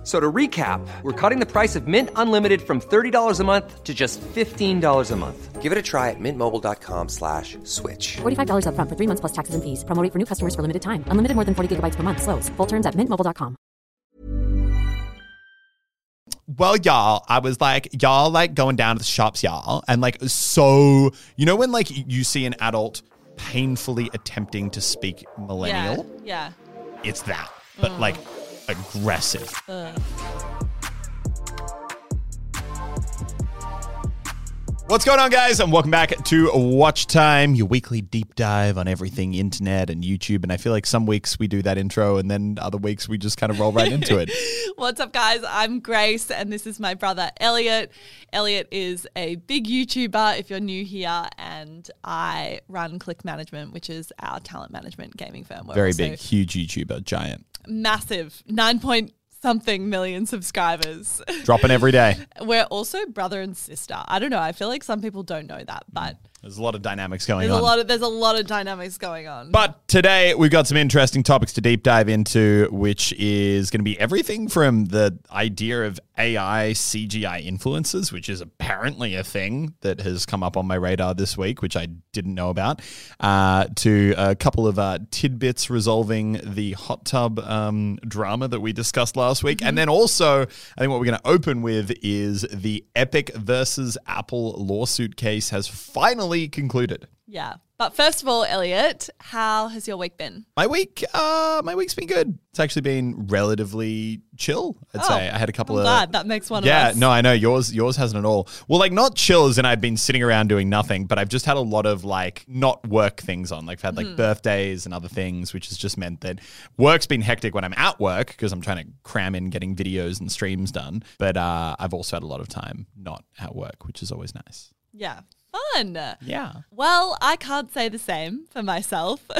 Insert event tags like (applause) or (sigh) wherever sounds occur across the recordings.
F- So to recap, we're cutting the price of Mint Unlimited from $30 a month to just $15 a month. Give it a try at mintmobile.com slash switch. $45 upfront for three months plus taxes and fees. Promo rate for new customers for limited time. Unlimited more than 40 gigabytes per month. Slows. Full terms at mintmobile.com. Well, y'all, I was like, y'all like going down to the shops, y'all, and like so, you know, when like you see an adult painfully attempting to speak millennial, Yeah. it's that, but mm. like aggressive. What's going on, guys? And welcome back to Watch Time, your weekly deep dive on everything internet and YouTube. And I feel like some weeks we do that intro, and then other weeks we just kind of roll right into it. (laughs) What's up, guys? I'm Grace, and this is my brother Elliot. Elliot is a big YouTuber if you're new here, and I run Click Management, which is our talent management gaming firm. We're Very also big, huge YouTuber, giant, massive, nine point something million subscribers. dropping every day. (laughs) We're also brother and sister. I don't know. I feel like some people don't know that, but There's a lot of dynamics going there's on. a lot of there's a lot of dynamics going on. But today we've got some interesting topics to deep dive into, which is going to be everything from the idea of AI CGI influences, which is apparently a thing that has come up on my radar this week, which I didn't know about, uh, to a couple of uh, tidbits resolving the hot tub um, drama that we discussed last week. And then also, I think what we're going to open with is the Epic versus Apple lawsuit case has finally concluded. yeah. But first of all, Elliot, how has your week been? My week, uh, my week's been good. It's actually been relatively chill. I'd Oh, say I had a couple I'm of. glad that makes one yeah, of us. no, I know yours. Yours hasn't at all. Well, like not chill and I've been sitting around doing nothing, but I've just had a lot of like not work things on. Like I've had like birthdays and other things, which has just meant that work's been hectic when I'm at work because I'm trying to cram in getting videos and streams done. But uh, I've also had a lot of time not at work, which is always nice. Yeah. Fun. Yeah. Well, I can't say the same for myself. (laughs)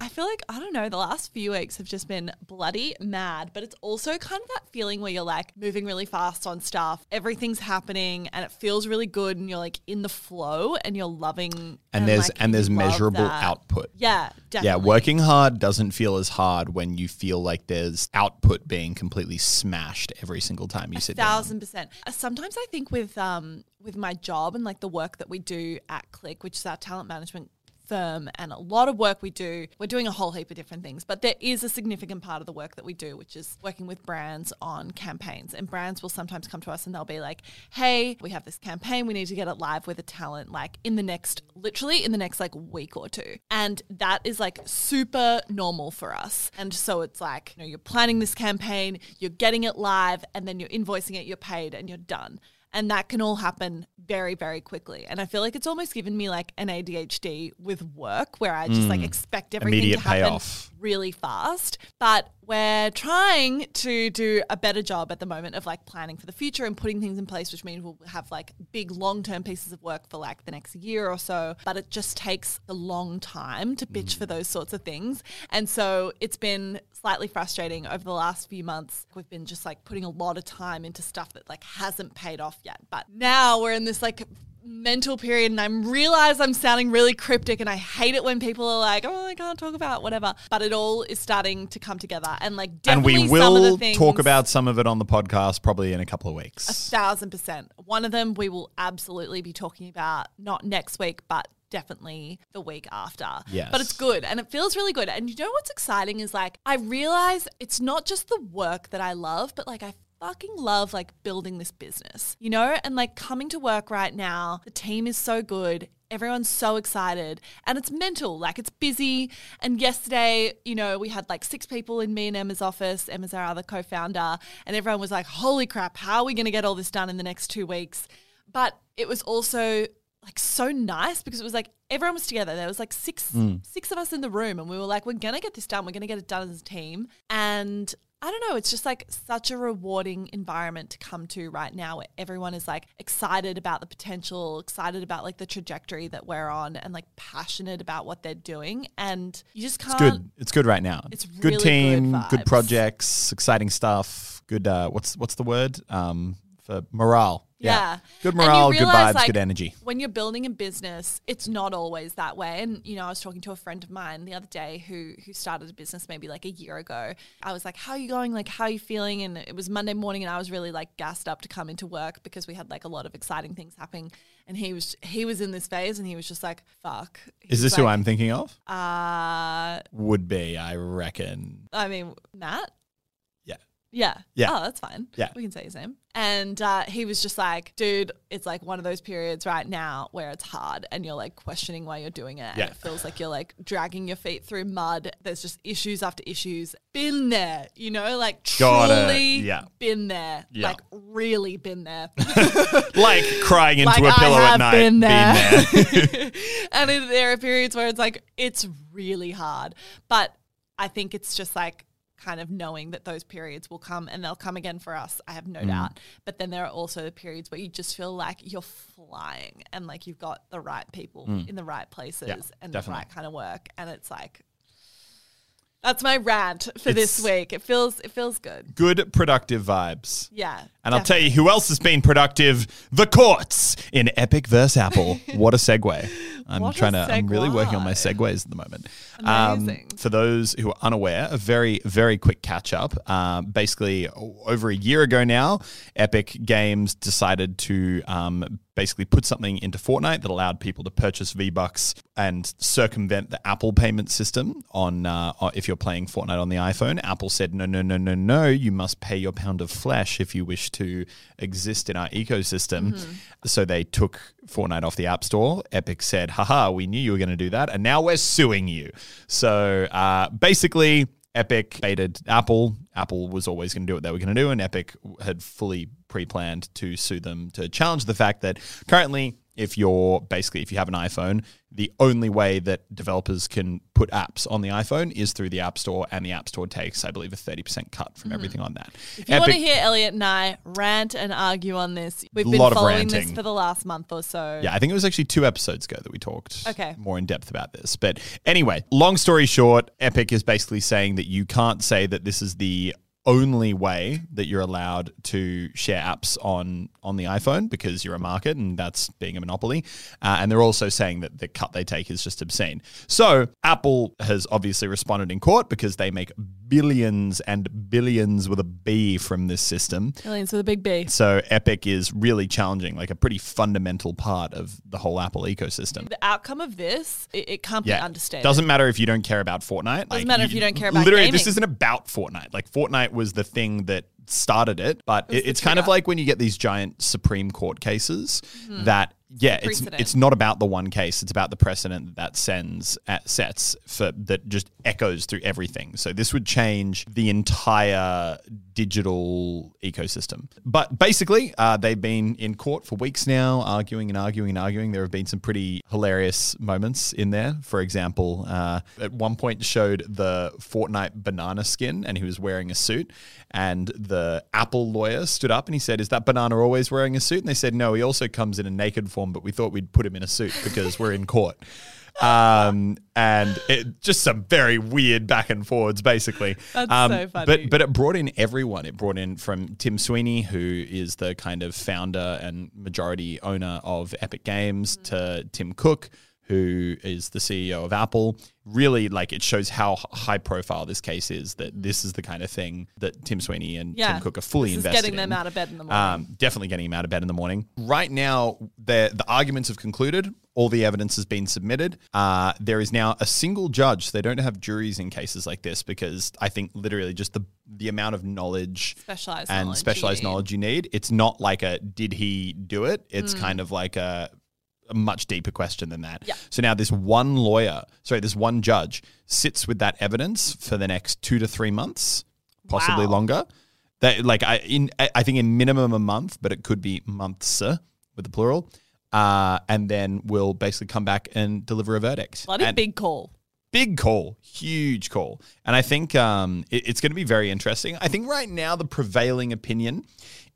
I feel like, I don't know, the last few weeks have just been bloody mad, but it's also kind of that feeling where you're like moving really fast on stuff. Everything's happening and it feels really good and you're like in the flow and you're loving And there's like, and there's measurable that. output. Yeah, definitely. Yeah, working hard doesn't feel as hard when you feel like there's output being completely smashed every single time you sit down. thousand percent. Uh, Sometimes I think with um with my job and like the work that we do at Click, which is our talent management firm and a lot of work we do we're doing a whole heap of different things but there is a significant part of the work that we do which is working with brands on campaigns and brands will sometimes come to us and they'll be like hey we have this campaign we need to get it live with a talent like in the next literally in the next like week or two. And that is like super normal for us. And so it's like you know you're planning this campaign you're getting it live and then you're invoicing it you're paid and you're done and that can all happen very, very quickly. And I feel like it's almost given me like an ADHD with work where I just like hmm. expect everything to happen payoff. really fast. But we're trying to do a better job at the moment of like planning for the future and putting things in place, which means we'll have like big long term pieces of work for like the next year or so. But it just takes a long time to bitch for mm. those sorts of things. And so it's been slightly frustrating over the last few months. We've been just like putting a lot of time into stuff that like hasn't paid off yet. But now we're in this like mental period and I'm realize I'm sounding really cryptic and I hate it when people are like, oh, I can't talk about whatever. But it all is starting to come together. And like and definitely we some of the will things, talk about some of it on the podcast probably in a couple of weeks. a thousand percent. One of them we will absolutely be talking about not next week, but definitely the week after. Yes. But it's good and it feels really good. And you know what's exciting is like I realize it's not just the work that I love, but like I fucking love like building this business, you know? And like coming to work right now, the team is so good. Everyone's so excited and it's mental, like it's busy. And yesterday, you know, we had like six people in me and Emma's office. Emma's our other co founder. And everyone was like, holy crap, how are we going to get all this done in the next two weeks? But it was also like so nice because it was like everyone was together. There was like six Mm. six of us in the room and we were like, we're gonna get this done. We're gonna get it done as a team. And I don't know. It's just like such a rewarding environment to come to right now where everyone is like excited about the potential, excited about like the trajectory that we're on and like passionate about what they're doing. And you just can't. It's good. It's good right now. It's good really good team, good vibes. projects, exciting stuff. Good. Uh, what's what's the word? Um, for morale. Yeah. Good And you morale, good vibes, like, good energy. When you're building a business, it's not always that way. And you know, I was talking to a friend of mine the other day who who started a business maybe like a year ago. I was like, "How are you going? Like, how are you feeling?" And it was Monday morning, and I was really like gassed up to come into work because we had like a lot of exciting things happening. And he was he was in this phase, and he was just like, "Fuck." He Is was this who I'm thinking of? Uh, Would be, I reckon. I mean, Matt. Yeah. Yeah. Oh, that's fine. Yeah. We can say his name. And uh, he was just like, dude, it's like one of those periods right now where it's hard and you're like questioning why you're doing it. Yeah. And it feels like you're like dragging your feet through mud. There's just issues after issues. Been there, you know, like Got truly Yeah. been there. Yeah. Like really been there. (laughs) Like crying into like a pillow I at night. been there. there. (laughs) and there are periods where it's like it's really hard but i think it's just like kind of knowing that those periods will come and they'll come again for us i have Mm. no doubt but then there are also the periods where you just feel like you're flying and like you've got the right people in the right places and the Mm. right kind of work and it's like that's my rant for this week it feels it feels good Good, productive vibes. yeah And I'll tell you who else has been productive: the courts in Epic verse Apple. (laughs) what a segue! I'm What trying to. I'm really working on my segues at the moment. Um, Amazing. for those who are unaware, a very very quick catch up. Um, basically, over a year ago now, Epic Games decided to um, basically put something into Fortnite that allowed people to purchase V Bucks and circumvent the Apple payment system on uh, if you're playing Fortnite on the iPhone. Apple said no, no, no, no, no. You must pay your pound of flesh if you wish to exist in our ecosystem. So they took Fortnite off the App Store. Epic said, haha, we knew you were going to do that. And now we're suing you. So uh, basically, Epic baited Apple. Apple was always going to do what they were going to do. And Epic had fully pre planned to sue them to challenge the fact that currently, if you're basically, if you have an iPhone, the only way that developers can put apps on the iPhone is through the App Store, and the App Store takes, I believe, a 30% cut from mm-hmm. everything on that. If you want to hear Elliot and I rant and argue on this, we've been following this for the last month or so. Yeah, I think it was actually two episodes ago that we talked Okay. more in depth about this. But anyway, long story short, Epic is basically saying that you can't say that this is the only way that you're allowed to share apps on on the iPhone because you're a market and that's being a monopoly. Uh, and they're also saying that the cut they take is just obscene. So Apple has obviously responded in court because they make billions and billions with a B from this system. Billions with a big B. So Epic is really challenging, like a pretty fundamental part of the whole Apple ecosystem. The outcome of this, it, it can't be Yeah, understated. doesn't matter if you don't care about Fortnite. Doesn't matter if you don't care about Literally, this isn't about Fortnite. Like Fortnite was the thing that started it, but it, the it's kind of like when you get these giant Supreme Court cases mm-hmm. that. Yeah, it's it's not about the one case. It's about the precedent that that sends at sets for that just echoes through everything. So this would change the entire digital ecosystem. But basically, uh, they've been in court for weeks now, arguing and arguing and arguing. There have been some pretty hilarious moments in there. For example, uh, at one point showed the Fortnite banana skin, and he was wearing a suit. And the Apple lawyer stood up and he said, "Is that banana always wearing a suit?" And they said, "No, he also comes in a naked form, but we thought we'd put him in a suit because we're in court." Um, and it just some very weird back and forwards, basically. (laughs) That's um, so funny. But but it brought in everyone. It brought in from Tim Sweeney, who is the kind of founder and majority owner of Epic Games, Mm. to Tim Cook, who is the CEO of Apple. Really, like it shows how high profile this case is. That this is the kind of thing that Tim Sweeney and. Yeah. Tim Cook are fully invested getting them in. out of bed in the morning. Um, definitely getting him out of bed in the morning. Right now, the the arguments have concluded. All the evidence has been submitted. Uh, there is now a single judge. They don't have juries in cases like this because I think literally just the the amount of knowledge Specialized and knowledge specialized need. knowledge you need. It's not like a did he do it. It's Mm. kind of like a a much deeper question than that. Yeah. So now this one lawyer, sorry, this one judge sits with that evidence for the next two to three months, possibly Wow. longer. That like I in I think in minimum a month, but it could be months with the plural. Uh, and then we'll basically come back and deliver a verdict. Bloody And- big call. Big call, huge call. And I think um, it- it's going to be very interesting. I think right now the prevailing opinion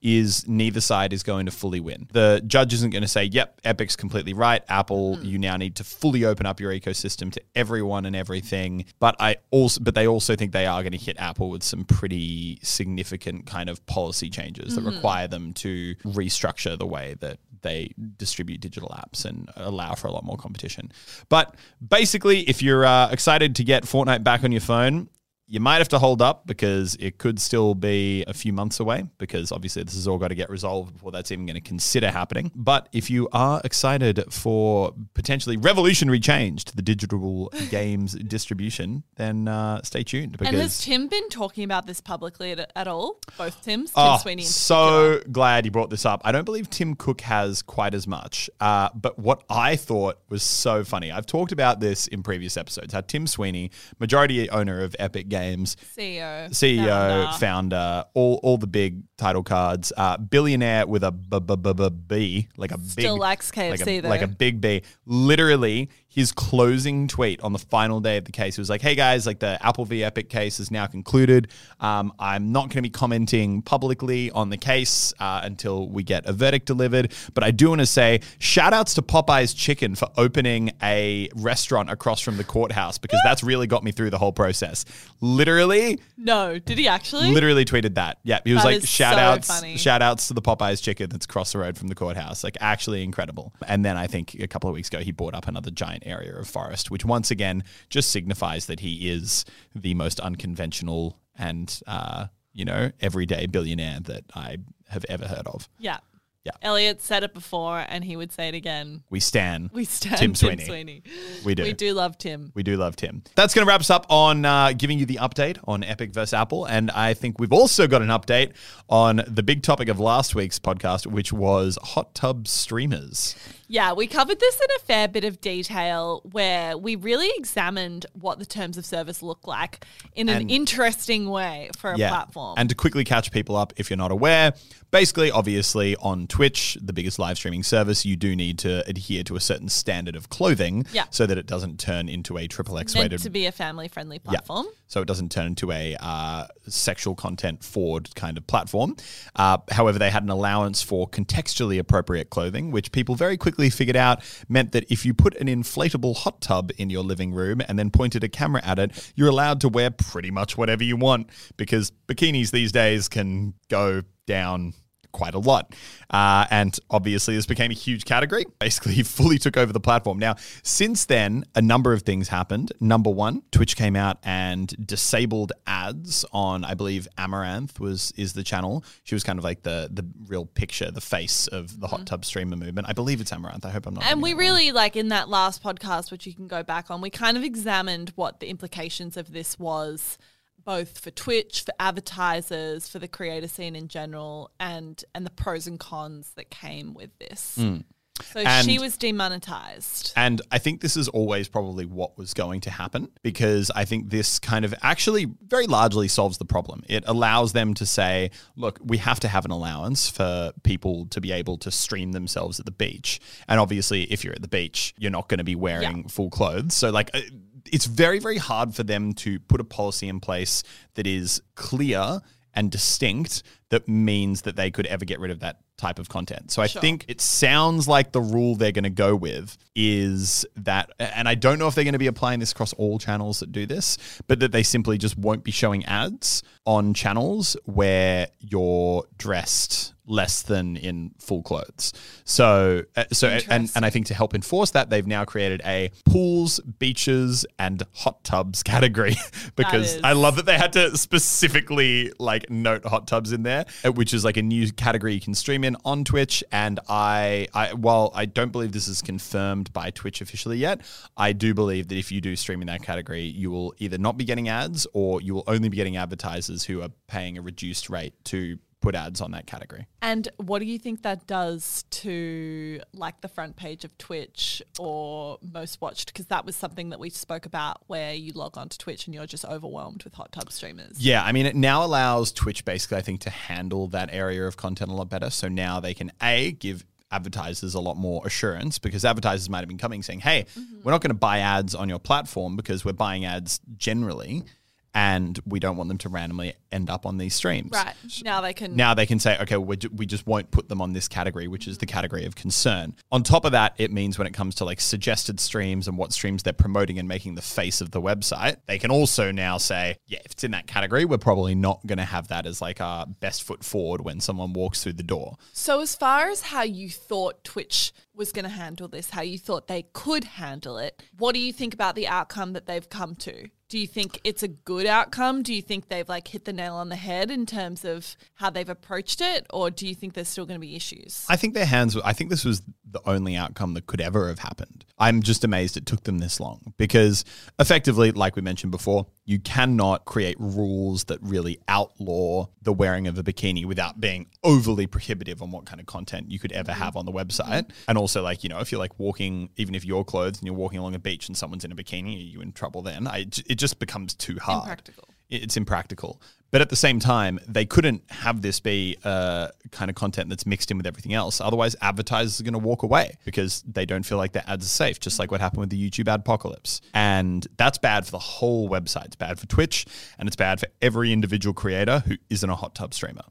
is neither side is going to fully win. The judge isn't going to say, yep, Epic's completely right. Apple, you now need to fully open up your ecosystem to everyone and everything. But I also but they also think they are going to hit Apple with some pretty significant kind of policy changes that require them to restructure the way that they distribute digital apps and allow for a lot more competition. But basically, if you're uh, excited to get Fortnite back on your phone, you might have to hold up because it could still be a few months away because obviously this has all got to get resolved before that's even going to consider happening. But if you are excited for potentially revolutionary change to the digital games (laughs) distribution, then uh, stay tuned because And has Tim been talking about this publicly at, at all? Both Tims, Tim Oh, Sweeney. so glad you brought this up. I don't believe Tim Cook has quite as much. Uh, but what I thought was so funny, I've talked about this in previous episodes. How Tim Sweeney, majority owner of Epic Games, CEO, CEO, founder. founder, all all the big title cards, uh, billionaire with a b b b b b like a Still big likes like a, though. like a big B. Literally, his closing tweet on the final day of the case was like, "Hey guys, like the Apple v Epic case is now concluded. Um, I'm not going to be commenting publicly on the case uh, until we get a verdict delivered, but I do want to say shout outs to Popeye's Chicken for opening a restaurant across from the courthouse because that's really got me through the whole process. Literally." No, did he actually? Literally tweeted that. Yeah, he was That like shout so outs, funny. shout outs to the Popeyes chicken that's across the road from the courthouse. Like actually incredible. And then I think a couple of weeks ago he bought up another giant area of forest, which once again just signifies that he is the most unconventional and uh, you know everyday billionaire that I have ever heard of. Yeah. Yeah. Elliot said it before and he would say it again. We stan. We stand Tim Tim Sweeney. Sweeney. We do. We do love Tim. We do love Tim. That's going to wrap us up on uh, giving you the update on Epic versus Apple. And I think we've also got an update on the big topic of last week's podcast, which was hot tub streamers. Yeah, we covered this in a fair bit of detail where we really examined what the terms of service look like in an interesting way for a platform. And to quickly catch people up, if you're not aware, basically, obviously, on Twitch, the biggest live streaming service, you do need to adhere to a certain standard of clothing Yeah. so that it doesn't turn into a triple X rated. to be a family friendly platform. so it doesn't turn into a uh, sexual content forward kind of platform. Uh, however, they had an allowance for contextually appropriate clothing, which people very quickly figured out meant that if you put an inflatable hot tub in your living room and then pointed a camera at it, you're allowed to wear pretty much whatever you want because bikinis these days can go down quite a lot. Uh, and obviously, this became a huge category. (laughs) Basically, fully took over the platform. Now, since then, a number of things happened. Number one, Twitch came out and disabled ads on, I believe, Amouranth was is the channel. She was kind of like the the real picture, the face of the hot tub streamer movement. I believe it's Amouranth. I hope I'm not. And we it wrong. really like in that last podcast, which you can go back on, we kind of examined what the implications of this was, both for Twitch, for advertisers, for the creator scene in general, and and the pros and cons that came with this. So Hmm. And- she was demonetized. And I think this is always probably what was going to happen because I think this kind of actually very largely solves the problem. It allows them to say, look, we have to have an allowance for people to be able to stream themselves at the beach. And obviously, if you're at the beach, you're not going to be wearing full clothes. So, like, uh, it's very, very hard for them to put a policy in place that is clear and distinct that means that they could ever get rid of that type of content. So I think it sounds like the rule they're going to go with is that, and I don't know if they're going to be applying this across all channels that do this, but that they simply just won't be showing ads on channels where you're dressed less than in full clothes. So, uh, so, and, and I think to help enforce that, they've now created a pools, beaches, and hot tubs (laughs) category because I love that they had to specifically like note hot tubs in there, uh, which is like a new category you can stream in on Twitch. And I, I, while I don't believe this is confirmed by Twitch officially yet, I do believe that if you do stream in that category, you will either not be getting ads or you will only be getting advertisers who are paying a reduced rate to put ads on that category. And what do you think that does to like the front page of Twitch or most watched? Because that was something that we spoke about where you log on to Twitch and you're just overwhelmed with hot tub streamers. Yeah, I mean, it now allows Twitch basically, I think, to handle that area of content a lot better. So now they can A, give advertisers a lot more assurance because advertisers might have been coming saying, hey, mm-hmm. we're not going to buy ads on your platform because we're buying ads generally and we don't want them to randomly end up on these streams. Right. Now they can. Now they can say, okay, we, ju- we just won't put them on this category, which is the category of concern. On top of that, it means when it comes to like suggested streams and what streams they're promoting and making the face of the website, they can also now say, yeah, if it's in that category, we're probably not going to have that as like our best foot forward when someone walks through the door. So, as far as how you thought Twitch was going to handle this, how you thought they could handle it, what do you think about the outcome that they've come to? Do you think it's a good outcome? Do you think they've like hit the nail on the head in terms of how they've approached it, or do you think there's still going to be issues? I think their hands. I think this was the only outcome that could ever have happened. I'm just amazed it took them this long because, effectively, like we mentioned before, you cannot create rules that really outlaw the wearing of a bikini without being overly prohibitive on what kind of content you could ever mm-hmm. have on the website. Mm-hmm. And also, like you know, if you're like walking, even if you're clothed and you're walking along a beach and someone's in a bikini, are you in trouble then? I, it just becomes too hard Impractical. it's impractical. But at the same time, they couldn't have this be uh, kind of content that's mixed in with everything else. Otherwise, advertisers are going to walk away because they don't feel like their ads are safe, just like what happened with the YouTube adpocalypse. And that's bad for the whole website. It's bad for Twitch, and it's bad for every individual creator who isn't a hot tub streamer.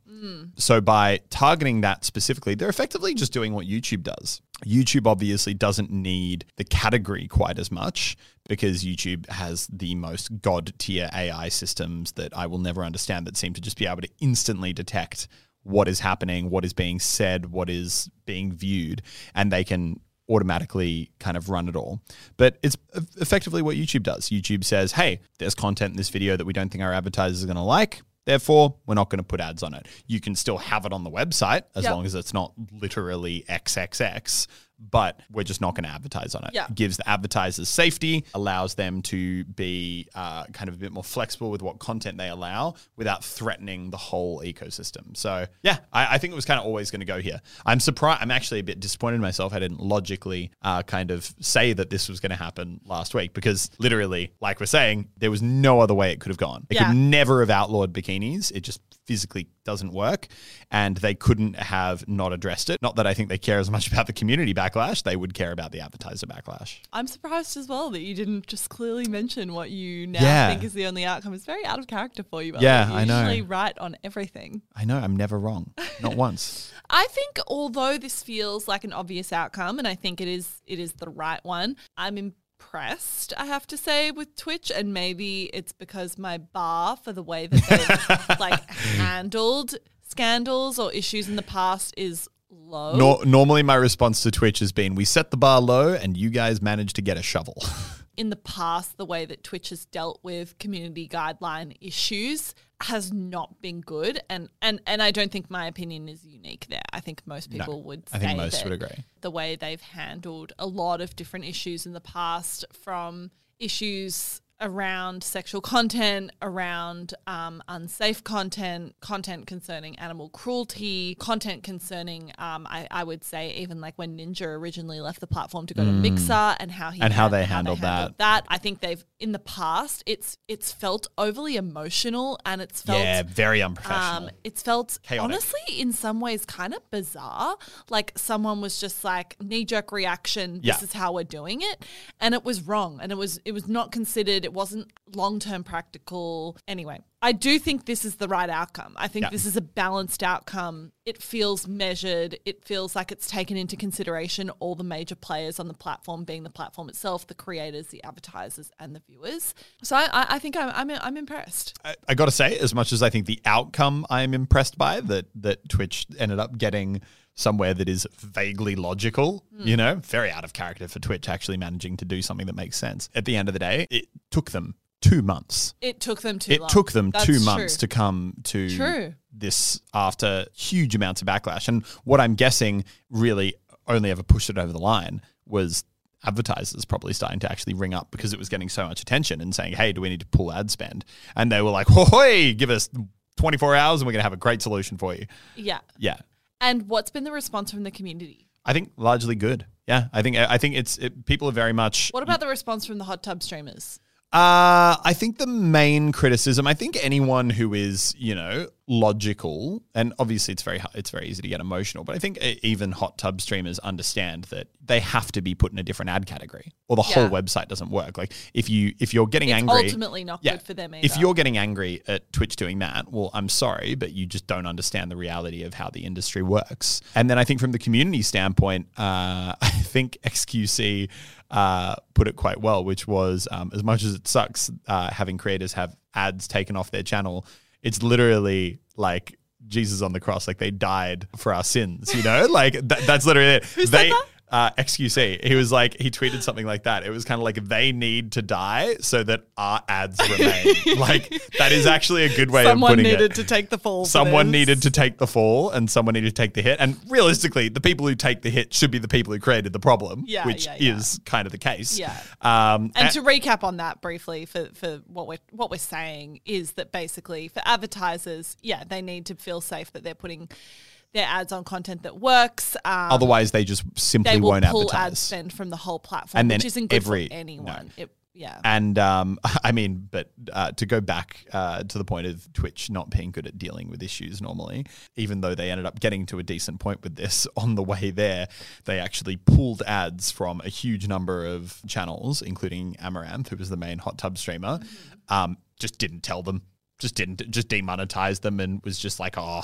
So by targeting that specifically, they're effectively just doing what YouTube does. YouTube obviously doesn't need the category quite as much because YouTube has the most god tier AI systems that I will never understand that seem to just be able to instantly detect what is happening, what is being said, what is being viewed, and they can automatically kind of run it all. But it's effectively what YouTube does. YouTube says, hey, there's content in this video that we don't think our advertisers are going to like. Therefore, we're not going to put ads on it. You can still have it on the website as Yep. long as it's not literally XXX, but we're just not going to advertise on it. Yeah. Gives the advertisers safety, allows them to be uh, kind of a bit more flexible with what content they allow without threatening the whole ecosystem. So, yeah, I, I think it was kind of always going to go here. I'm surprised. I'm actually a bit disappointed in myself. I didn't logically uh, kind of say that this was going to happen last week because literally, like we're saying, there was no other way it could have gone. It Yeah. could never have outlawed bikinis. It just physically doesn't work. And they couldn't have not addressed it. Not that I think they care as much about the community backlash, they would care about the advertiser backlash. I'm surprised as well that you didn't just clearly mention what you now Yeah. think is the only outcome. It's very out of character for you. Yeah, You're I know. Usually right on everything. I know, I'm never wrong. Not (laughs) once. I think although this feels like an obvious outcome, and I think it is it is the right one, I'm impressed, I have to say, with Twitch, and maybe it's because my bar for the way that they've (laughs) like handled scandals or issues in the past is low. Nor- normally, my response to Twitch has been we set the bar low and you guys managed to get a shovel. (laughs) in the past, the way that Twitch has dealt with community guideline issues has not been good, and and and I don't think my opinion is unique there. I think most No, people would. I think most would agree. The way they've handled a lot of different issues in the past, from issues around sexual content, around um, unsafe content, content concerning animal cruelty, content concerning, um, I, I would say, even like when Ninja originally left the platform to go to Mixer and how he Mm. And how han- they handled that. that. I think they've in the past it's it's felt overly emotional and it's felt yeah, very unprofessional. um, it's felt Chaotic. honestly in some ways kind of bizarre. Like someone was just like knee jerk reaction. This Yeah. is how we're doing it, and it was wrong, and it was it was not considered. It wasn't long term practical. Anyway, I do think this is the right outcome. I think Yeah. this is a balanced outcome. It feels measured. It feels like it's taken into consideration all the major players on the platform, being the platform itself, the creators, the advertisers, and the viewers. So I, I- I think I'm, I'm I'm impressed. I, I got to say, as much as I think the outcome I'm impressed by that that Twitch ended up getting somewhere that is vaguely logical, Hmm. you know, very out of character for Twitch actually managing to do something that makes sense. At the end of the day, it took them two months. It took them too it long. took them That's two true. months to come to True. this after huge amounts of backlash. And what I'm guessing really only ever pushed it over the line was advertisers probably starting to actually ring up because it was getting so much attention and saying, hey, do we need to pull ad spend? And they were like, hoy, give us 24 hours and we're going to have a great solution for you. Yeah. Yeah. And what's been the response from the community? I think largely good. Yeah, I think I think it's it, people are very much What about the response from the hot tub streamers? Uh, I think the main criticism, I think anyone who is, you know, logical, and obviously it's very it's very easy to get emotional. But I think e- even hot tub streamers understand that they have to be put in a different ad category, or the whole website doesn't work. Like if you if you're getting It's angry, ultimately not yeah, good for them If you're getting angry at Twitch doing that, well, I'm sorry, but you just don't understand the reality of how the industry works. And then I think from the community standpoint, uh, (laughs) I think XQC uh, put it quite well, which was um, as much as it sucks uh, having creators have ads taken off their channel, it's literally like Jesus on the cross, like they died for our sins, you know? (laughs) like that, that's literally it. Who said they, that? Uh, XQC. He was like, he tweeted something like that. It was kind of like they need to die so that our ads remain. (laughs) like that is actually a good way Someone of putting needed to take the fall. Someone needed to take the fall and someone needed to take the hit. And realistically, the people who take the hit should be the people who created the problem, Yeah, which yeah, yeah. is kind of the case. Yeah. Um, And a- to recap on that briefly, for, for what we're what we're saying is that basically for advertisers, yeah, they need to feel safe that they're putting their ads on content that works. Um, otherwise, they just simply they will won't pull ad advertise. spend from the whole platform, And then which isn't good every- for anyone. It, yeah. And um, (laughs) I mean, but uh, to go back uh, to the point of Twitch not being good at dealing with issues normally, even though they ended up getting to a decent point with this (laughs) on the way there, they actually pulled ads from a huge number of channels, including Amouranth, who was the main hot tub streamer. Um, just didn't tell them, just didn't, just demonetized them, and was just like, oh,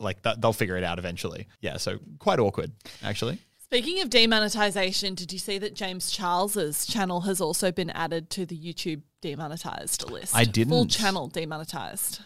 like that, they'll figure it out eventually. Yeah, so quite awkward actually. Speaking of demonetization, did you see that James Charles's channel has also been added to the YouTube demonetized list? I didn't. Full channel demonetized.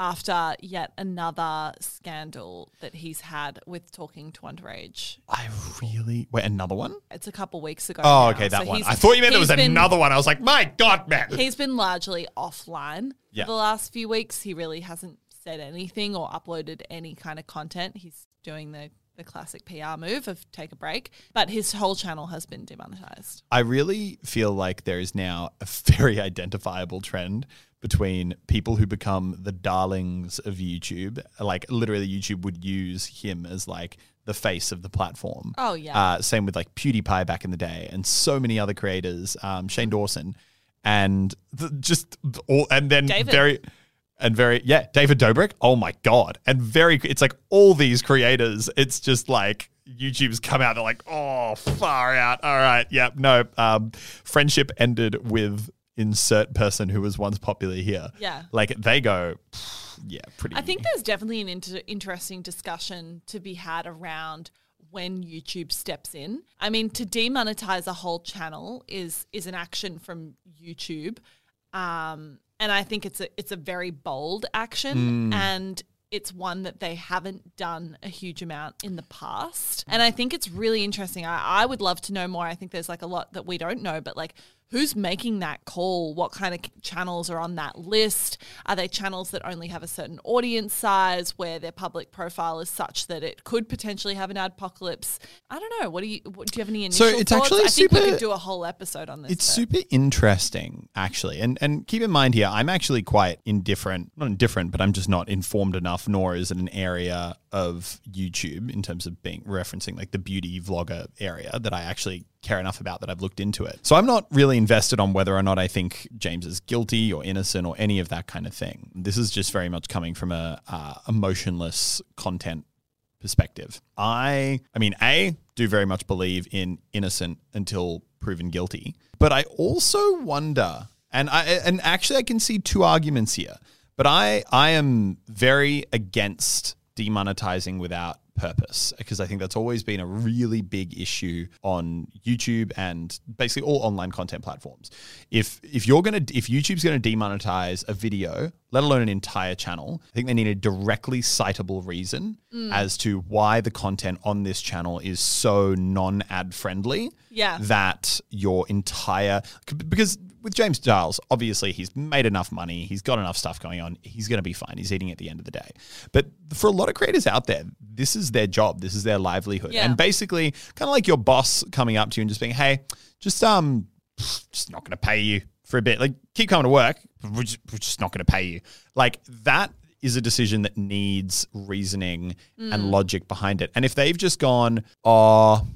After yet another scandal that he's had with talking to underage. I really wait another one. It's a couple weeks ago. Oh, now. okay, that So one. I thought you meant there was been- another one. I was like, my God, man. He's been largely offline Yeah. for the last few weeks. He really hasn't said anything or uploaded any kind of content. He's doing the, the classic PR move of take a break, but his whole channel has been demonetized. I really feel like there is now a (laughs) very identifiable trend between people who become the darlings of YouTube. Like literally, YouTube would use him as like the face of the platform. Oh, yeah. Uh, same with like PewDiePie back in the day, and so many other creators. Um, Shane Dawson, and the, just all, and then David. very. And very, yeah, David Dobrik. Oh my God. And very, it's like all these creators, it's just like YouTube's come out, they're like, oh, far out. All right. Yep. no. Um, friendship ended with insert person who was once popular here. Yeah. Like they go, yeah, pretty. I think there's definitely an inter- interesting discussion to be had around when YouTube steps in. I mean, to demonetize a whole channel is is an action from YouTube, um, and I think it's a it's a very bold action, mm. and it's one that they haven't done a huge amount in the past. And I think it's really interesting. I, I would love to know more. I think there's like a lot that we don't know, but like who's making that call? What kind of channels are on that list? Are they channels that only have a certain audience size where their public profile is such that it could potentially have an adpocalypse? I don't know. What do you what, do you have any initial So it's thoughts? actually I think we could do a whole episode on this. It's super interesting, actually. And and keep in mind here, I'm actually quite indifferent. Not indifferent, but I'm just not informed enough, nor is it an area of YouTube in terms of being referencing like the beauty vlogger area that I actually care enough about that I've looked into it. So I'm not really invested on whether or not I think James is guilty or innocent or any of that kind of thing. This is just very much coming from a uh, emotionless content perspective. I I mean, A, do very much believe in innocent until proven guilty. But I also wonder and I and actually I can see two arguments here. But I I am very against demonetizing without purpose because I think that's always been a really big issue on YouTube and basically all online content platforms. If if you're gonna if YouTube's gonna demonetize a video, let alone an entire channel, I think they need a directly citable reason mm. as to why the content on this channel is so non-ad friendly Yeah. that your entire because with James Charles, obviously he's made enough money, he's got enough stuff going on, he's going to be fine. He's eating at the end of the day. But for a lot of creators out there, this is their job, this is their livelihood, Yeah. and basically, kind of like your boss coming up to you and just being, "Hey, just um, just not going to pay you for a bit. Like, keep coming to work, but we're just, we're just not going to pay you." Like that is a decision that needs reasoning and logic behind it. And if they've just gone, "Oh."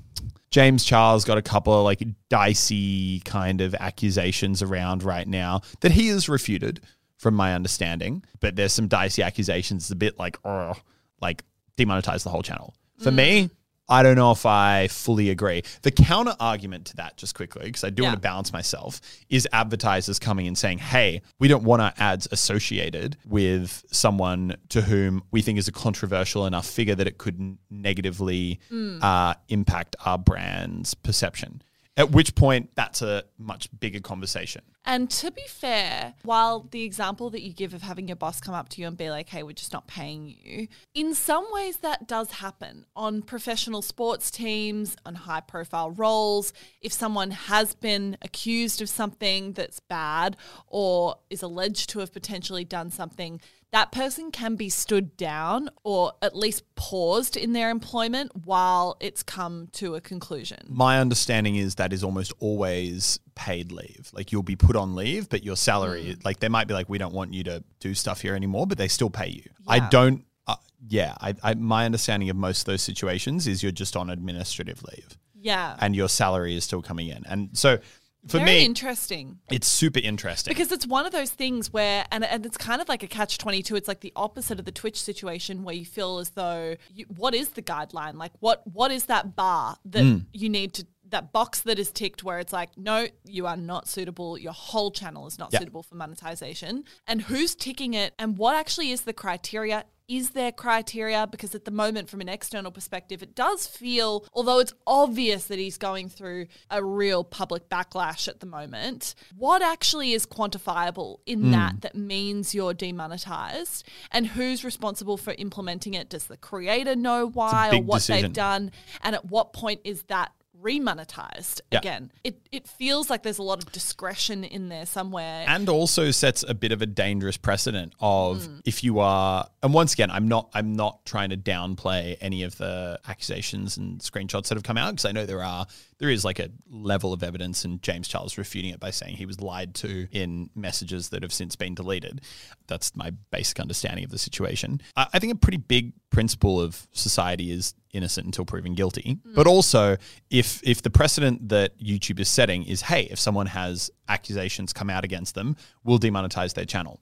James Charles got a couple of like dicey kind of accusations around right now that he has refuted, from my understanding. But there's some dicey accusations, a bit like, oh, like demonetize the whole channel. For mm. me, I don't know if I fully agree. The counter argument to that, just quickly, because I do want to balance myself, is advertisers coming and saying, hey, we don't want our ads associated with someone to whom we think is a controversial enough figure that it could negatively uh, impact our brand's perception. At which point, that's a much bigger conversation. And to be fair, while the example that you give of having your boss come up to you and be like, hey, we're just not paying you, in some ways that does happen on professional sports teams, on high profile roles. If someone has been accused of something that's bad or is alleged to have potentially done something, that person can be stood down or at least paused in their employment while it's come to a conclusion. My understanding is that is almost always paid leave. Like you'll be put on leave, but your salary, like they might be like, we don't want you to do stuff here anymore, but they still pay you. I don't. Uh, yeah, I, I, my understanding of most of those situations is you're just on administrative leave Yeah. and your salary is still coming in. And so for Very me, interesting. it's super interesting. Because it's one of those things where, and, and it's kind of like a catch 22. It's like the opposite of the Twitch situation where you feel as though, you, what is the guideline? Like, what what is that bar that Mm. you need to, that box that is ticked where it's like, no, you are not suitable. Your whole channel is not Yeah. suitable for monetization. And who's ticking it? And what actually is the criteria? Is there criteria? Because at the moment, from an external perspective, it does feel, although it's obvious that he's going through a real public backlash at the moment, what actually is quantifiable in Hmm. that that means you're demonetized? And who's responsible for implementing it? Does the creator know why or what decision. they've done? And at what point is that? Remonetized Yeah. again it it feels like there's a lot of discretion in there somewhere and also sets a bit of a dangerous precedent of Hmm. if you are and once again i'm not i'm not trying to downplay any of the accusations and screenshots that have come out because i know there are there is like a level of evidence and james charles refuting it by saying he was lied to in messages that have since been deleted that's my basic understanding of the situation i, I think a pretty big principle of society is innocent until proven guilty. Mm. But also, if if the precedent that YouTube is setting is, hey, if someone has accusations come out against them, we'll demonetize their channel.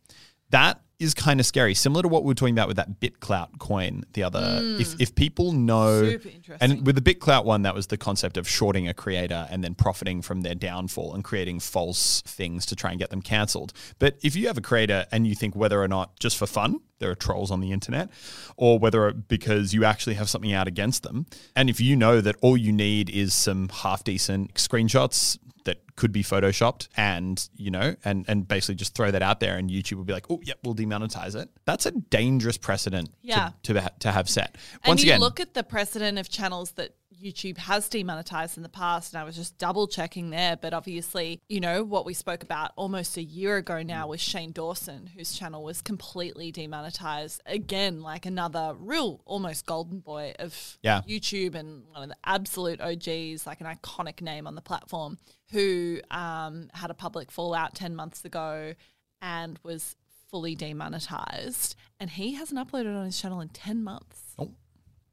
That is kind of scary. Similar to what we were talking about with that BitClout coin the other. If mm. if people know, and with the BitClout one, that was the concept of shorting a creator and then profiting from their downfall and creating false things to try and get them cancelled. But if you have a creator and you think whether or not just for fun, there are trolls on the internet, or whether because you actually have something out against them, and if you know that all you need is some half decent screenshots that could be photoshopped and you know and and basically just throw that out there and YouTube will be like oh yep we'll demonetize it that's a dangerous precedent Yeah. to, to, ha- to have set And you again look at the precedent of channels that YouTube has demonetized in the past, and I was just double checking there. But obviously, you know, what we spoke about almost a year ago now was Shane Dawson, whose channel was completely demonetized. Again, like another real almost golden boy of Yeah. YouTube and one of the absolute OGs, like an iconic name on the platform, who um, had a public fallout 10 months ago and was fully demonetized. And he hasn't uploaded on his channel in 10 months. Oh.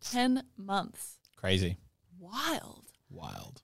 10 months. crazy Wild. wild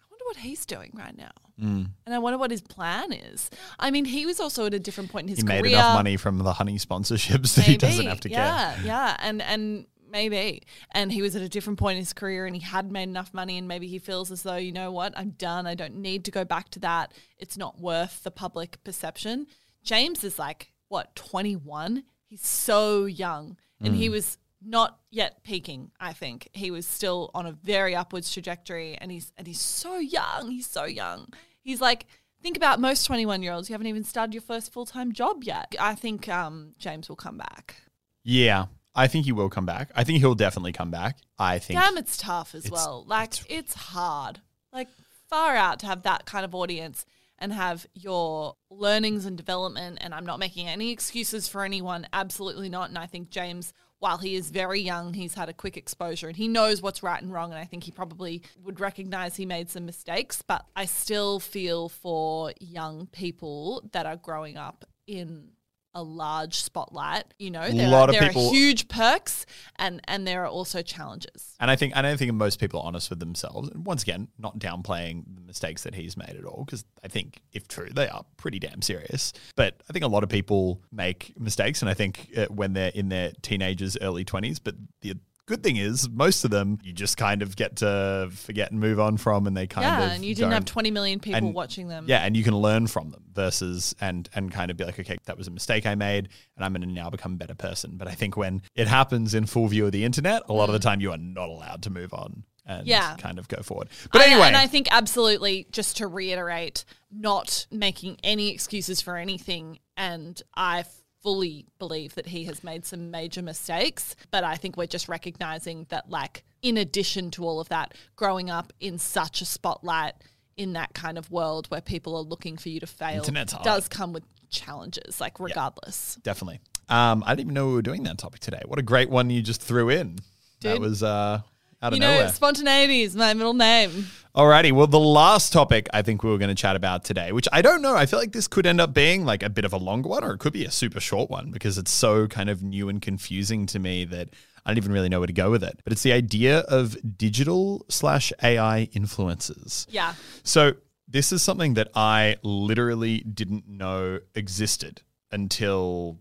I wonder what he's doing right now. Mm. And I wonder what his plan is. I mean, he was also at a different point in his he career. made enough money from the honey sponsorships that he doesn't have to yeah, care Yeah, and and maybe. And he was at a different point in his career and he had made enough money and maybe he feels as though, you know what, I'm done. I don't need to go back to that. It's not worth the public perception. James is like, what, 21? He's so young. And Mm. he was not yet peaking. I think he was still on a very upwards trajectory, and he's and he's so young. He's so young. He's like think about most twenty one year olds. You haven't even started your first full time job yet. I think um, James will come back. Yeah, I think he will come back. I think he'll definitely come back. I think. Damn, it's tough as It's- well. Like it's, hard. Like far out to have that kind of audience and have your learnings and development. And I'm not making any excuses for anyone. Absolutely not. And I think James, while he is very young, he's had a quick exposure and he knows what's right and wrong. And I think he probably would recognize he made some mistakes. But I still feel for young people that are growing up in a large spotlight. You know, there, are, there people- are huge perks and and there are also challenges. And I think I don't think most people are honest with themselves. And once again, not downplaying the mistakes that he's made at all, because I think if true, they are pretty damn serious. But I think a lot of people make mistakes, and I think uh, when they're in their teenagers, early twenties. But the good thing is, most of them you just kind of get to forget and move on from, and they kind of yeah, of and you didn't have 20 million people and- watching them. Yeah, and you can learn from them versus and and kind of be like, okay, that was a mistake I made, and I'm going to now become a better person. But I think when it happens in full view of the internet, a lot of the time you are not allowed to move on and Mm. Yeah. kind of go forward. But anyway, and I think absolutely, just to reiterate, not making any excuses for anything. And I fully believe that he has made some major mistakes. But I think we're just recognizing that, like, in addition to all of that, growing up in such a spotlight in that kind of world where people are looking for you to fail does come with challenges, like, regardless. definitely. Um, I didn't even know we were doing that topic today. What a great one you just threw in. That was uh, out of You know, nowhere. spontaneity is my middle name. Alrighty, well, the last topic I think we were going to chat about today, which I don't know, I feel like this could end up being like a bit of a longer one, or it could be a super short one because it's so kind of new and confusing to me that I don't even really know where to go with it. But it's the idea of digital slash AI influences. Yeah. So this is something that I literally didn't know existed until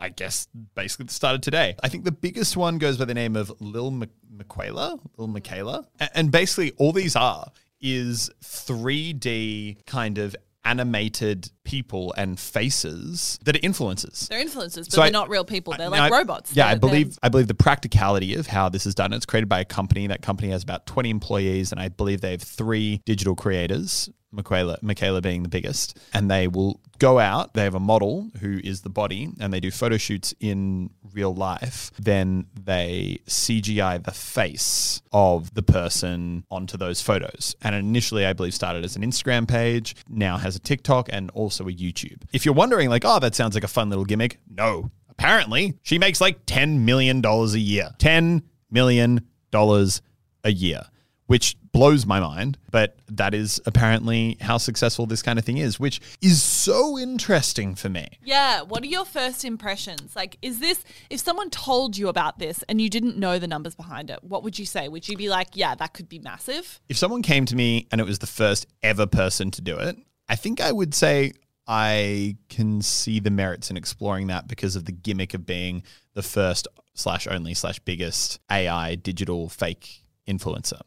I guess basically the start of today. I think the biggest one goes by the name of Lil Miquela, Lil Miquela, and basically all these are is 3D kind of animated people and faces that are influencers. They're influencers, but So they're not real people. They're I- like I- robots. Yeah, I They're- they're- believe I believe the practicality of how this is done. It's created by a company. That company has about twenty employees, and I believe they have three digital creators. Miquela, Miquela being the biggest, and they will go out. They have a model who is the body, and they do photo shoots in real life. Then they CGI the face of the person onto those photos. And initially, I believe, started as an Instagram page, now has a TikTok and also a YouTube. If you're wondering, like, oh, that sounds like a fun little gimmick, no. Apparently, she makes like $10 million a year. $10 million a year, which blows my mind. But that is apparently how successful this kind of thing is, which is so interesting for me. Yeah. What are your first impressions? Like, is this, if someone told you about this and you didn't know the numbers behind it, what would you say? Would you be like, yeah, that could be massive? If someone came to me and it was the first ever person to do it, I think I would say I can see the merits in exploring that because of the gimmick of being the first slash only slash biggest AI digital fake influencer.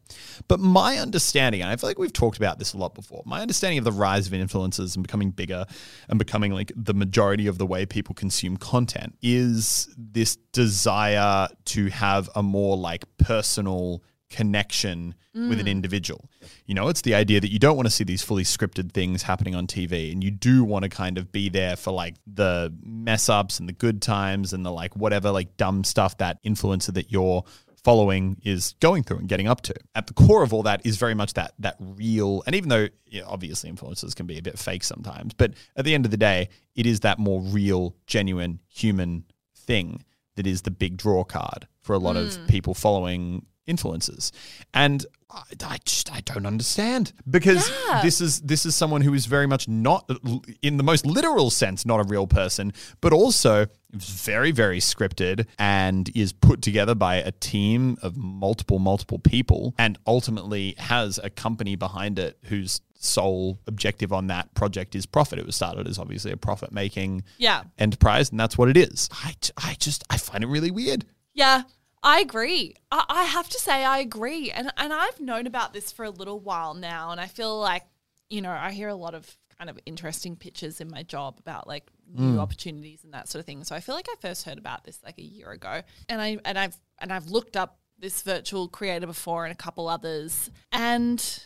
But my understanding, and I feel like we've talked about this a lot before, my understanding of the rise of influencers and becoming bigger and becoming like the majority of the way people consume content is this desire to have a more like personal connection with an mm. individual. You know, it's the idea that you don't want to see these fully scripted things happening on TV and you do want to kind of be there for like the mess ups and the good times and the like whatever like dumb stuff that influencer that you're following is going through and getting up to. At the core of all that is very much that that real and even though you know, obviously influencers can be a bit fake sometimes, but at the end of the day, it is that more real, genuine human thing that is the big draw card for a lot of mm. people following influencers. And I, I just I don't understand because this is this is someone who is very much not in the most literal sense not a real person, but also very very scripted and is put together by a team of multiple multiple people and ultimately has a company behind it whose sole objective on that project is profit. It was started as obviously a profit making Yeah. enterprise, and that's what it is. I, I just I find it really weird. Yeah, I agree. I, I have to say I agree, and and I've known about this for a little while now, and I feel like you know I hear a lot of kind of interesting pitches in my job about like new mm. opportunities and that sort of thing. So I feel like I first heard about this like a year ago, and I and I've and I've looked up this virtual creator before and a couple others, and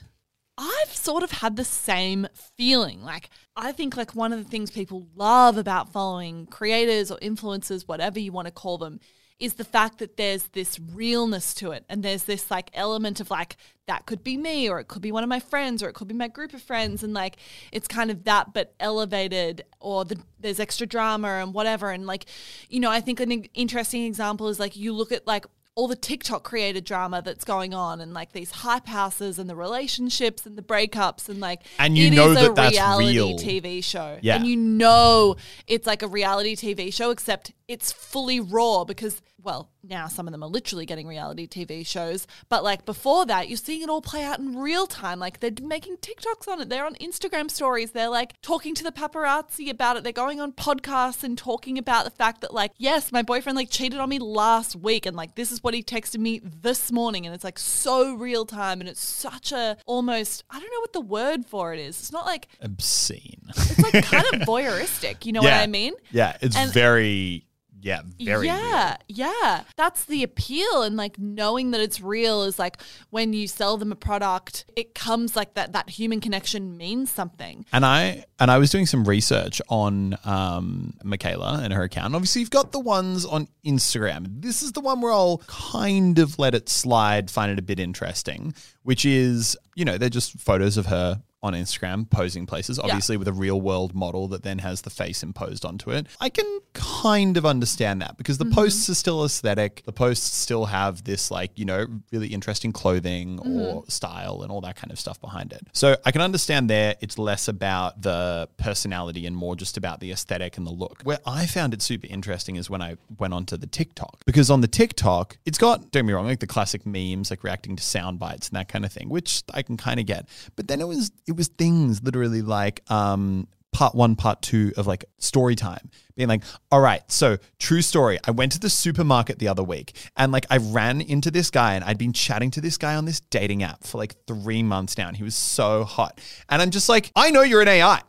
I've sort of had the same feeling. Like, I think like one of the things people love about following creators or influencers, whatever you want to call them, is the fact that there's this realness to it. And there's this like element of like, that could be me, or it could be one of my friends, or it could be my group of friends. And like, it's kind of that, but elevated, or the, there's extra drama and whatever. And like, you know, I think an interesting example is like, you look at like, all the TikTok created drama that's going on and like these hype houses and the relationships and the breakups and like And you it know is that a that's reality real. TV show. Yeah. And you know it's like a reality TV show except it's fully raw because well, now some of them are literally getting reality TV shows, but like before that, you're seeing it all play out in real time. Like they're making TikToks on it. They're on Instagram stories. They're like talking to the paparazzi about it. They're going on podcasts and talking about the fact that like, yes, my boyfriend like cheated on me last week and like this is what he texted me this morning and it's like so real time and it's such a almost I don't know what the word for it is. It's not like Obscene. it's like kind of (laughs) voyeuristic, you know what I mean? Yeah, it's And- very, yeah, very. yeah real. yeah that's the appeal and like knowing that it's real is like when you sell them a product it comes like that that human connection means something And I and I was doing some research on um, Miquela and her account. Obviously, you've got the ones on Instagram. This is the one where I'll kind of let it slide, find it a bit interesting, which is you know they're just photos of her on Instagram posing places, obviously with a real world model that then has the face imposed onto it. I can kind of understand that because the mm-hmm. posts are still aesthetic. The posts still have this like, you know, really interesting clothing mm-hmm. or style and all that kind of stuff behind it. So I can understand there it's less about the personality and more just about the aesthetic and the look. Where I found it super interesting is when I went onto the TikTok because on the TikTok, it's got, don't get me wrong, like the classic memes, like reacting to sound bites and that kind of thing, which I can kind of get. But then it was it was things literally like um part one, part two of like story time, being like, all right, so true story. I went to the supermarket the other week and like I ran into this guy and I'd been chatting to this guy on this dating app for like three months now and he was so hot. And I'm just like, I know you're an AI.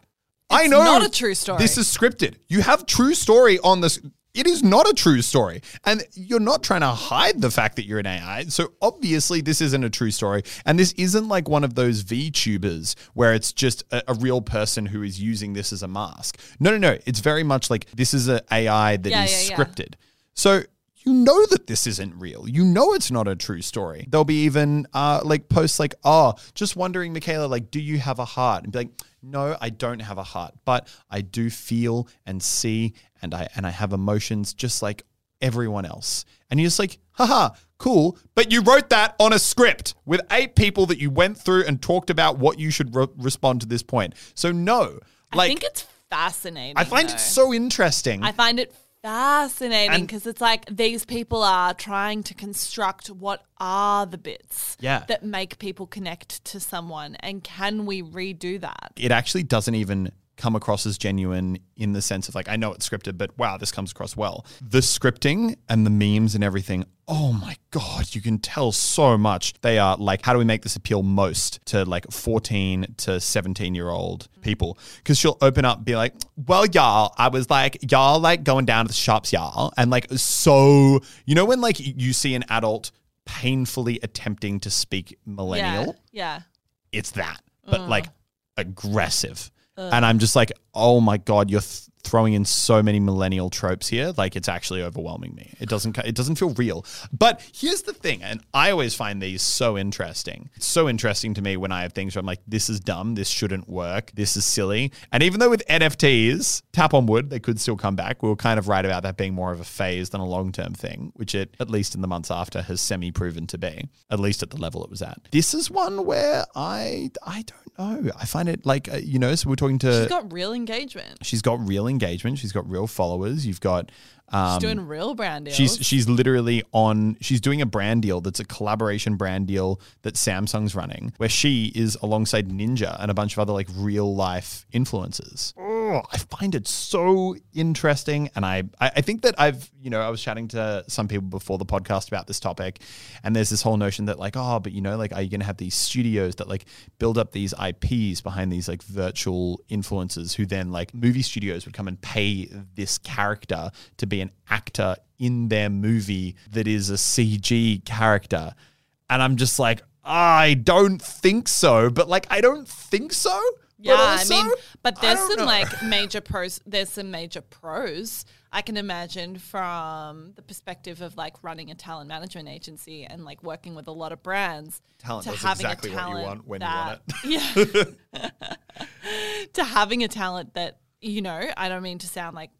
I know not a true story. This is scripted. You have true story on this. It is not a true story. And you're not trying to hide the fact that you're an AI. So obviously, this isn't a true story. And this isn't like one of those VTubers where it's just a, a real person who is using this as a mask. No, no, no. It's very much like this is an AI that is Yeah, yeah, yeah. scripted. So you know that this isn't real. You know it's not a true story. There'll be even uh, like posts like, "Oh, just wondering, Miquela, like, do you have a heart?" And be like, "No, I don't have a heart, but I do feel and see, and I and I have emotions just like everyone else." And you're just like, "Haha, cool." But you wrote that on a script with eight people that you went through and talked about what you should re- respond to this point. So no, i think it's fascinating I find though. it so interesting. I find it fascinating because it's like these people are trying to construct what are the bits Yeah. that make people connect to someone and can we redo that it actually doesn't even come across as genuine in the sense of like I know it's scripted, but wow, this comes across well. The scripting and the memes and everything. Oh my god, you can tell so much. They are like, how do we make this appeal most to like 14 to 17 year old people? Because she'll open up, and be like, well, y'all, I was like, y'all like going down to the shops, y'all, and like so, you know when like you see an adult painfully attempting to speak millennial yeah yeah it's that, but mm. like aggressive. And I'm just like, oh my god, you're th- throwing in so many millennial tropes here. Like it's actually overwhelming me. It doesn't. It doesn't feel real. But here's the thing, and I always find these so interesting. It's so interesting to me when I have things where I'm like, this is dumb. This shouldn't work. This is silly. And even though with NFTs, tap on wood, they could still come back. We were kind of right about that being more of a phase than a long term thing, which it at least in the months after has semi proven to be. At least at the level it was at. This is one where I I don't know. I find it like uh, you know. So we're talking to. she's got real engagement She's got real engagement. She's got real followers. You've got. Um, she's doing real brand deals She's she's literally on. She's doing a brand deal that's a collaboration brand deal that Samsung's running, where she is alongside Ninja and a bunch of other like real life influencers. oh, I find it so interesting. And I, I I think that I've, you know, I was chatting to some people before the podcast about this topic. And there's this whole notion that, like, oh, but you know, like, are you going to have these studios that like build up these IPs behind these like virtual influencers who then like movie studios would come and pay this character to be an actor in their movie that is a CG character? And I'm just like, I don't think so. But like, I don't think so. But Yeah, also, I mean, but there's some know. like (laughs) major pros. There's some major pros I can imagine from the perspective of like running a talent management agency and like working with a lot of brands. Talent to having a exactly what you talent want when you that, want Yeah. (laughs) (laughs) to having a talent that you know, I don't mean to sound like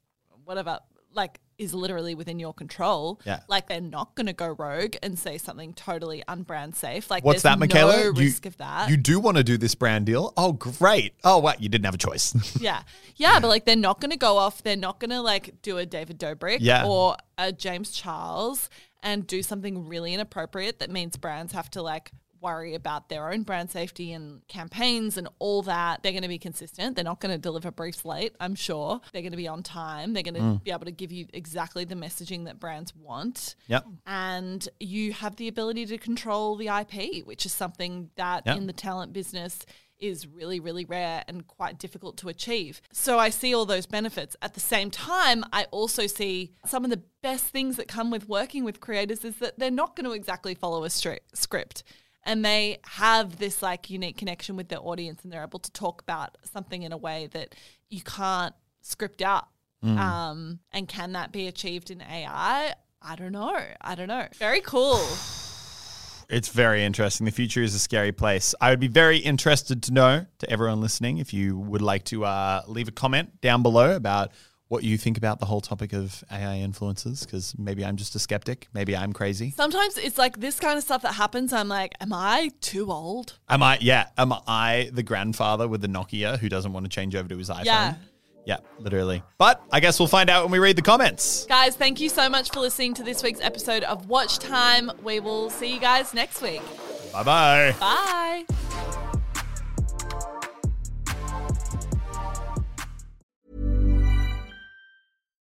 whatever, like is literally within your control. Yeah. Like they're not going to go rogue and say something totally unbrand safe. Like What's that, Miquela? No you, risk of that. You do want to do this brand deal? Oh, great. Oh, what? You didn't have a choice. (laughs) Yeah. Yeah, but like they're not going to go off. They're not going to like do a David Dobrik Yeah. or a James Charles and do something really inappropriate that means brands have to like worry about their own brand safety and campaigns and all that. They're going to be consistent. They're not going to deliver briefs late, I'm sure. They're going to be on time. They're going to Mm. be able to give you exactly the messaging that brands want. yep. And you have the ability to control the IP, which is something that Yeah. in the talent business is really, really rare and quite difficult to achieve. So I see all those benefits. At the same time, I also see some of the best things that come with working with creators is that they're not going to exactly follow a stri- script. And they have this like unique connection with their audience and they're able to talk about something in a way that you can't script out. Um, and can that be achieved in AI? I don't know. I don't know. Very cool. It's very interesting. The future is a scary place. I would be very interested to know, to everyone listening, if you would like to uh, leave a comment down below about what you think about the whole topic of AI influences, because maybe I'm just a skeptic. Maybe I'm crazy. Sometimes it's like this kind of stuff that happens. I'm like, am I too old? Am I, yeah, am I the grandfather with the Nokia who doesn't want to change over to his iPhone? Yeah. Yeah, literally. But I guess we'll find out when we read the comments. Guys, thank you so much for listening to this week's episode of Watch Time. We will see you guys next week. Bye bye bye.